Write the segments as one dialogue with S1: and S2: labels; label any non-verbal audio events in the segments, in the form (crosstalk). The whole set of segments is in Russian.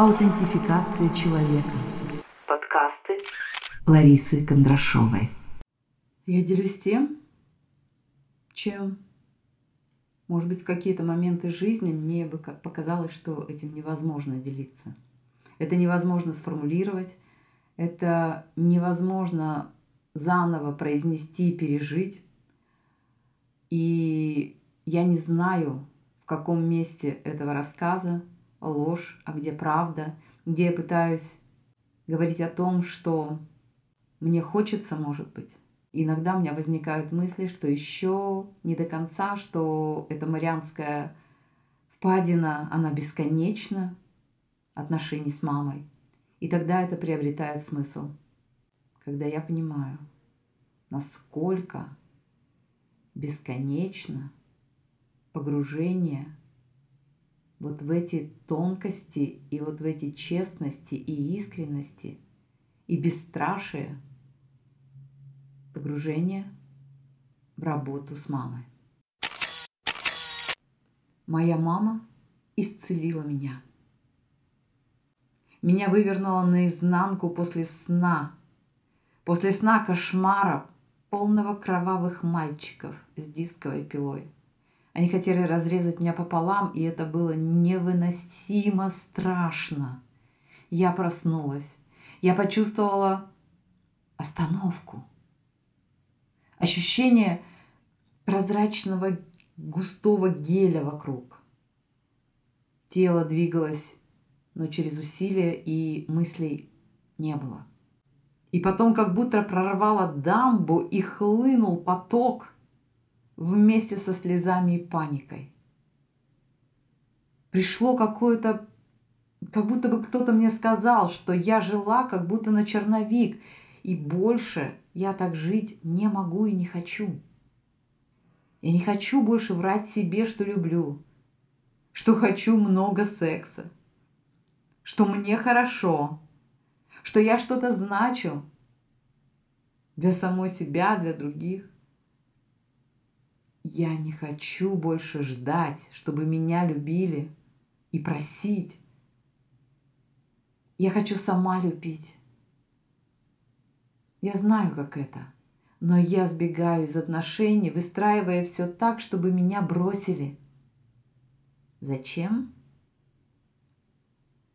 S1: Аутентификация человека. Подкасты Ларисы Кондрашовой. Я делюсь тем, чем, может быть, в какие-то моменты жизни мне бы показалось, что этим невозможно делиться. Это невозможно сформулировать, это невозможно заново произнести, пережить. И я не знаю, в каком месте этого рассказа ложь, а где правда, где я пытаюсь говорить о том, что мне хочется, может быть. Иногда у меня возникают мысли, что еще не до конца, что эта Марианская впадина, она бесконечна отношений с мамой. И тогда это приобретает смысл, когда я понимаю, насколько бесконечно погружение вот в эти тонкости и вот в эти честности и искренности и бесстрашие погружение в работу с мамой. Моя мама исцелила меня. Меня вывернуло наизнанку после сна, после сна кошмара, полного кровавых мальчиков с дисковой пилой – они хотели разрезать меня пополам, и это было невыносимо страшно. Я проснулась. Я почувствовала остановку. Ощущение прозрачного густого геля вокруг. Тело двигалось, но через усилия и мыслей не было. И потом как будто прорвало дамбу и хлынул поток вместе со слезами и паникой. Пришло какое-то, как будто бы кто-то мне сказал, что я жила как будто на черновик, и больше я так жить не могу и не хочу. Я не хочу больше врать себе, что люблю, что хочу много секса, что мне хорошо, что я что-то значу для самой себя, для других. Я не хочу больше ждать, чтобы меня любили и просить. Я хочу сама любить. Я знаю, как это, но я сбегаю из отношений, выстраивая все так, чтобы меня бросили. Зачем?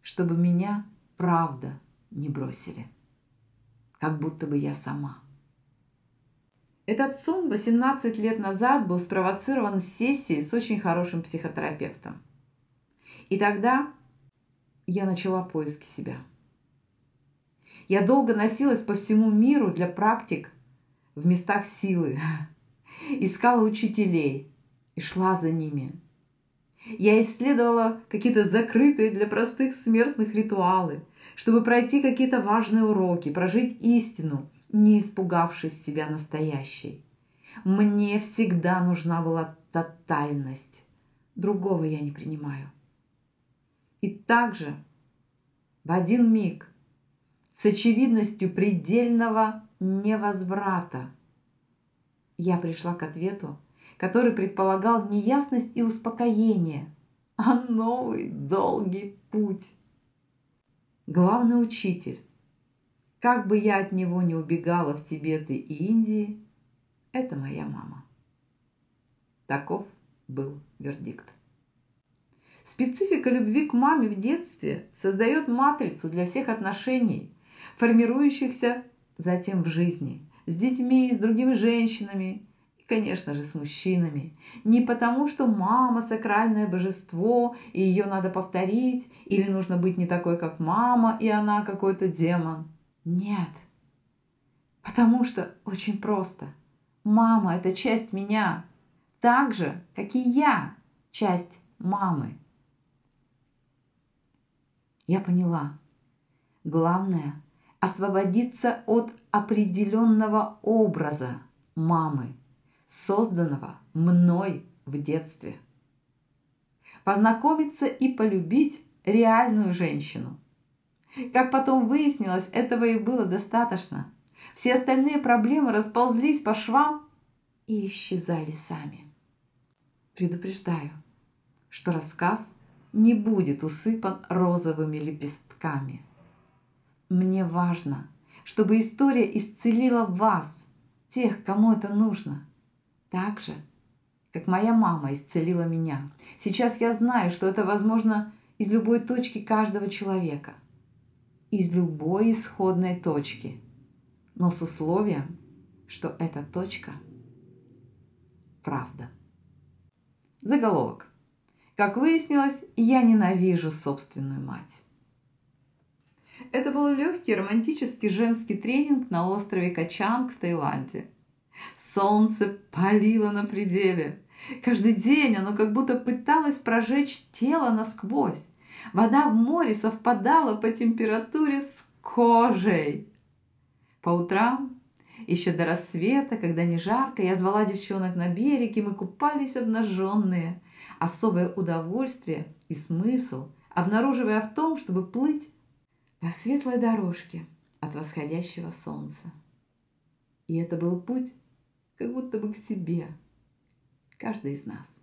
S1: Чтобы меня правда не бросили, как будто бы я сама. Этот сон 18 лет назад был спровоцирован сессией с очень хорошим психотерапевтом. И тогда я начала поиски себя. Я долго носилась по всему миру для практик в местах силы. (laughs) Искала учителей и шла за ними. Я исследовала какие-то закрытые для простых смертных ритуалы, чтобы пройти какие-то важные уроки, прожить истину – не испугавшись себя настоящей. Мне всегда нужна была тотальность. Другого я не принимаю. И также в один миг с очевидностью предельного невозврата я пришла к ответу, который предполагал не ясность и успокоение, а новый долгий путь. Главный учитель как бы я от него не убегала в Тибет и Индии, это моя мама. Таков был вердикт. Специфика любви к маме в детстве создает матрицу для всех отношений, формирующихся затем в жизни, с детьми, с другими женщинами и, конечно же, с мужчинами. Не потому, что мама – сакральное божество, и ее надо повторить, или нужно быть не такой, как мама, и она какой-то демон – нет. Потому что очень просто. Мама – это часть меня, так же, как и я часть мамы. Я поняла. Главное – освободиться от определенного образа мамы, созданного мной в детстве. Познакомиться и полюбить реальную женщину – как потом выяснилось, этого и было достаточно. Все остальные проблемы расползлись по швам и исчезали сами. Предупреждаю, что рассказ не будет усыпан розовыми лепестками. Мне важно, чтобы история исцелила вас, тех, кому это нужно, так же, как моя мама исцелила меня. Сейчас я знаю, что это возможно из любой точки каждого человека, из любой исходной точки, но с условием, что эта точка – правда. Заголовок. Как выяснилось, я ненавижу собственную мать. Это был легкий романтический женский тренинг на острове Качанг в Таиланде. Солнце палило на пределе. Каждый день оно как будто пыталось прожечь тело насквозь. Вода в море совпадала по температуре с кожей. По утрам, еще до рассвета, когда не жарко, я звала девчонок на берег, и мы купались обнаженные. Особое удовольствие и смысл, обнаруживая в том, чтобы плыть по светлой дорожке от восходящего солнца. И это был путь как будто бы к себе, каждый из нас.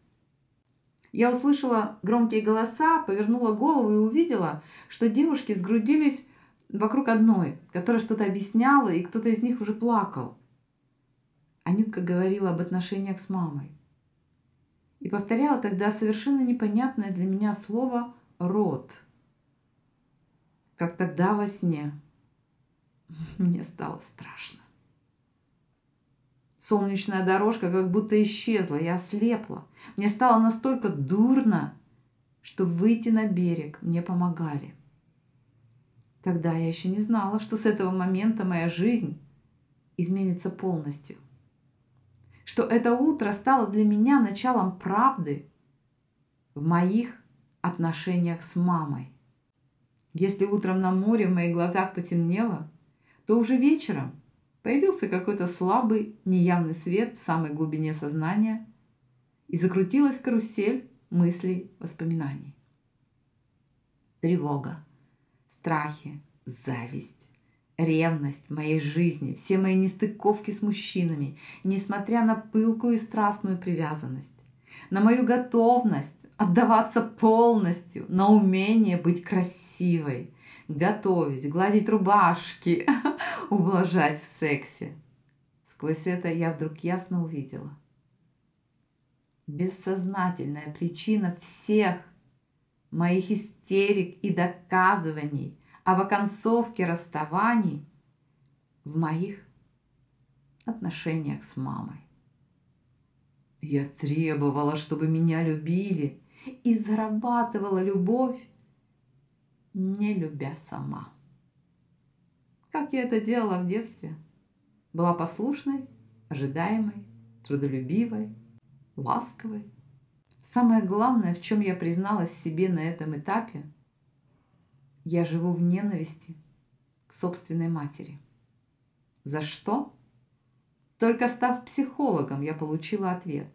S1: Я услышала громкие голоса, повернула голову и увидела, что девушки сгрудились вокруг одной, которая что-то объясняла, и кто-то из них уже плакал. Анютка говорила об отношениях с мамой. И повторяла тогда совершенно непонятное для меня слово «род». Как тогда во сне. (laughs) Мне стало страшно. Солнечная дорожка как будто исчезла, я ослепла. Мне стало настолько дурно, что выйти на берег мне помогали. Тогда я еще не знала, что с этого момента моя жизнь изменится полностью. Что это утро стало для меня началом правды в моих отношениях с мамой. Если утром на море в моих глазах потемнело, то уже вечером Появился какой-то слабый, неявный свет в самой глубине сознания, и закрутилась карусель мыслей, воспоминаний. Тревога, страхи, зависть, ревность в моей жизни, все мои нестыковки с мужчинами, несмотря на пылкую и страстную привязанность, на мою готовность отдаваться полностью, на умение быть красивой, готовить, гладить рубашки, (laughs) ублажать в сексе. Сквозь это я вдруг ясно увидела. Бессознательная причина всех моих истерик и доказываний об оконцовке расставаний в моих отношениях с мамой. Я требовала, чтобы меня любили, и зарабатывала любовь не любя сама. Как я это делала в детстве? Была послушной, ожидаемой, трудолюбивой, ласковой. Самое главное, в чем я призналась себе на этом этапе, я живу в ненависти к собственной матери. За что? Только став психологом, я получила ответ.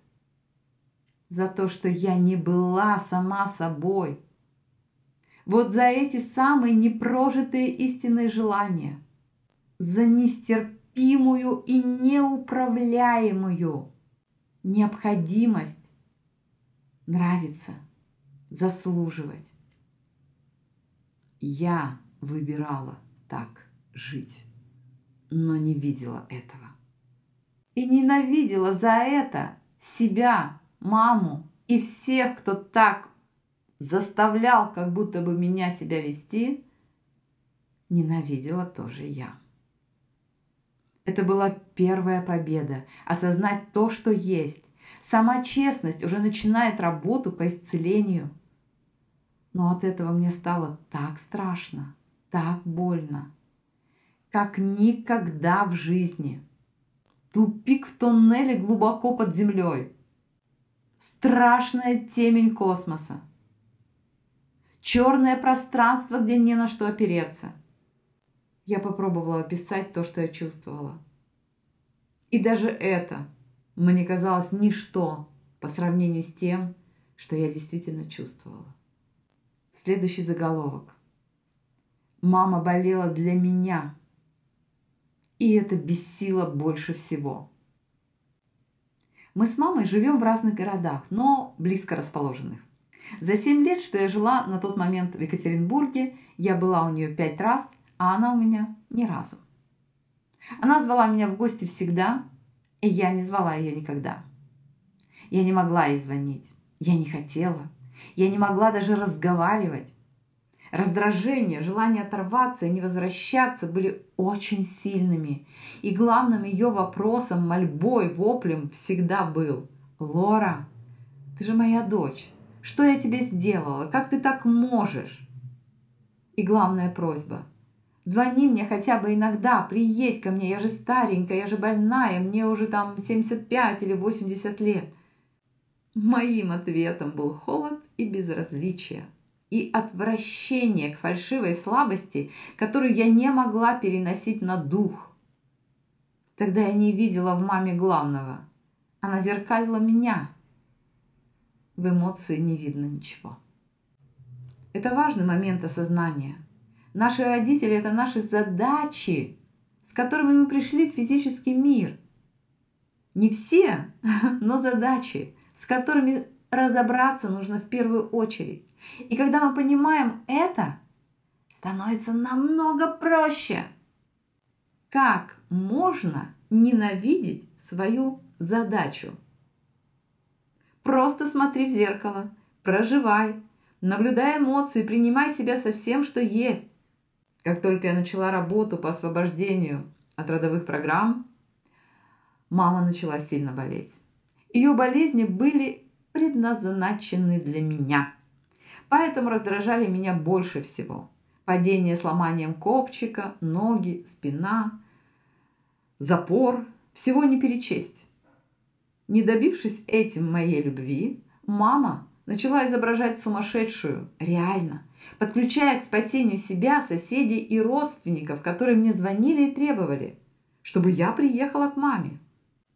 S1: За то, что я не была сама собой – вот за эти самые непрожитые истинные желания, за нестерпимую и неуправляемую необходимость нравиться, заслуживать. Я выбирала так жить, но не видела этого. И ненавидела за это себя, маму и всех, кто так заставлял как будто бы меня себя вести, ненавидела тоже я. Это была первая победа. Осознать то, что есть. Сама честность уже начинает работу по исцелению. Но от этого мне стало так страшно, так больно, как никогда в жизни. Тупик в тоннеле глубоко под землей. Страшная темень космоса – черное пространство, где не на что опереться. Я попробовала описать то, что я чувствовала. И даже это мне казалось ничто по сравнению с тем, что я действительно чувствовала. Следующий заголовок. Мама болела для меня, и это бесило больше всего. Мы с мамой живем в разных городах, но близко расположенных. За семь лет, что я жила на тот момент в Екатеринбурге, я была у нее пять раз, а она у меня ни разу. Она звала меня в гости всегда, и я не звала ее никогда. Я не могла ей звонить, я не хотела, я не могла даже разговаривать. Раздражение, желание оторваться и не возвращаться были очень сильными. И главным ее вопросом, мольбой, воплем всегда был «Лора, ты же моя дочь. Что я тебе сделала? Как ты так можешь?» И главная просьба – Звони мне хотя бы иногда, приедь ко мне, я же старенькая, я же больная, мне уже там 75 или 80 лет. Моим ответом был холод и безразличие, и отвращение к фальшивой слабости, которую я не могла переносить на дух. Тогда я не видела в маме главного. Она зеркалила меня. В эмоции не видно ничего. Это важный момент осознания. Наши родители – это наши задачи, с которыми мы пришли в физический мир. Не все, (laughs) но задачи, с которыми разобраться нужно в первую очередь. И когда мы понимаем это, становится намного проще. Как можно ненавидеть свою задачу? Просто смотри в зеркало, проживай, Наблюдай эмоции, принимай себя со всем, что есть. Как только я начала работу по освобождению от родовых программ, мама начала сильно болеть. Ее болезни были предназначены для меня, поэтому раздражали меня больше всего. Падение с ломанием копчика, ноги, спина, запор, всего не перечесть. Не добившись этим моей любви, мама начала изображать сумасшедшую, реально, подключая к спасению себя, соседей и родственников, которые мне звонили и требовали, чтобы я приехала к маме,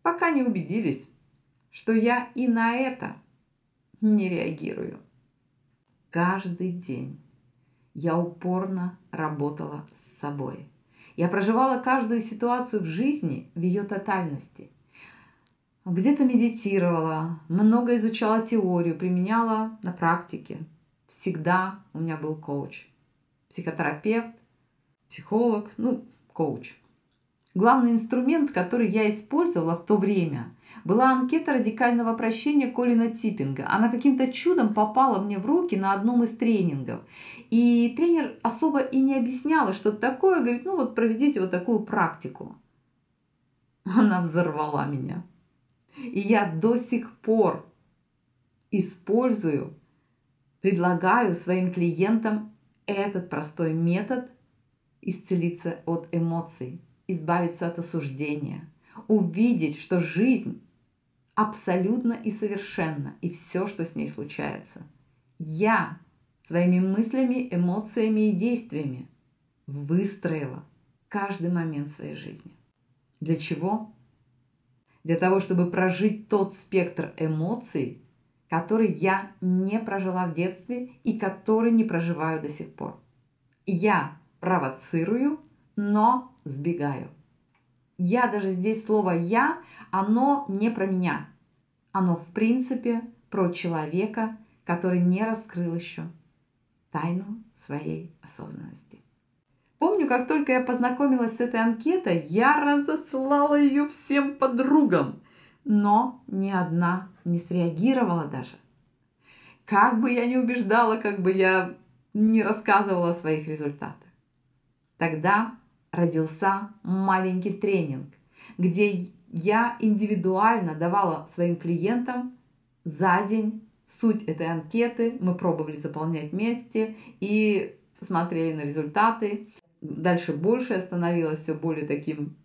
S1: пока не убедились, что я и на это не реагирую. Каждый день я упорно работала с собой. Я проживала каждую ситуацию в жизни в ее тотальности – где-то медитировала, много изучала теорию, применяла на практике. Всегда у меня был коуч. Психотерапевт, психолог, ну, коуч. Главный инструмент, который я использовала в то время, была анкета радикального прощения Колина Типпинга. Она каким-то чудом попала мне в руки на одном из тренингов. И тренер особо и не объясняла, что это такое. Говорит, ну вот проведите вот такую практику. Она взорвала меня. И я до сих пор использую, предлагаю своим клиентам этот простой метод исцелиться от эмоций, избавиться от осуждения, увидеть, что жизнь абсолютно и совершенно, и все, что с ней случается. Я своими мыслями, эмоциями и действиями выстроила каждый момент своей жизни. Для чего? для того, чтобы прожить тот спектр эмоций, который я не прожила в детстве и который не проживаю до сих пор. Я провоцирую, но сбегаю. Я даже здесь слово «я», оно не про меня. Оно в принципе про человека, который не раскрыл еще тайну своей осознанности. Помню, как только я познакомилась с этой анкетой, я разослала ее всем подругам, но ни одна не среагировала даже. Как бы я ни убеждала, как бы я не рассказывала о своих результатах. Тогда родился маленький тренинг, где я индивидуально давала своим клиентам за день суть этой анкеты. Мы пробовали заполнять вместе и смотрели на результаты дальше больше становилось все более таким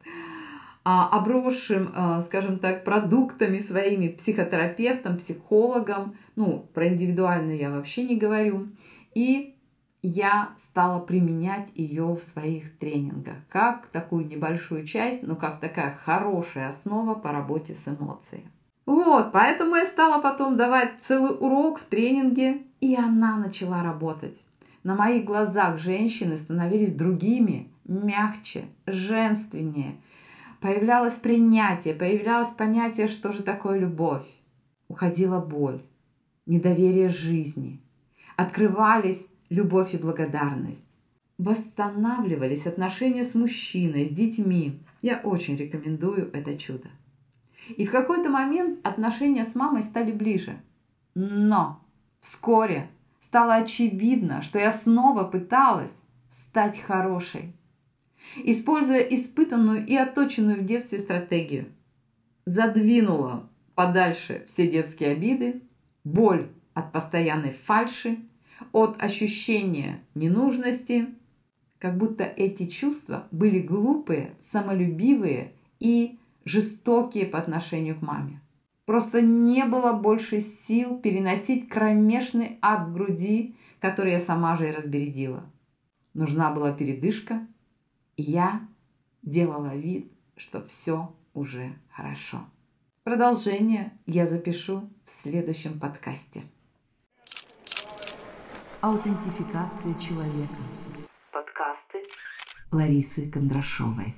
S1: обросшим, а, скажем так, продуктами своими психотерапевтом, психологом. Ну, про индивидуально я вообще не говорю. И я стала применять ее в своих тренингах как такую небольшую часть, но как такая хорошая основа по работе с эмоциями. Вот, поэтому я стала потом давать целый урок в тренинге, и она начала работать. На моих глазах женщины становились другими, мягче, женственнее. Появлялось принятие, появлялось понятие, что же такое любовь. Уходила боль. недоверие жизни, открывались любовь и благодарность, восстанавливались отношения с мужчиной, с детьми. Я очень рекомендую это чудо. И в какой-то момент отношения с мамой стали ближе. Но вскоре стало очевидно, что я снова пыталась стать хорошей, используя испытанную и отточенную в детстве стратегию. Задвинула подальше все детские обиды, боль от постоянной фальши, от ощущения ненужности, как будто эти чувства были глупые, самолюбивые и жестокие по отношению к маме. Просто не было больше сил переносить кромешный ад в груди, который я сама же и разбередила. Нужна была передышка, я делала вид, что все уже хорошо. Продолжение я запишу в следующем подкасте. Аутентификация человека. Подкасты Ларисы Кондрашовой.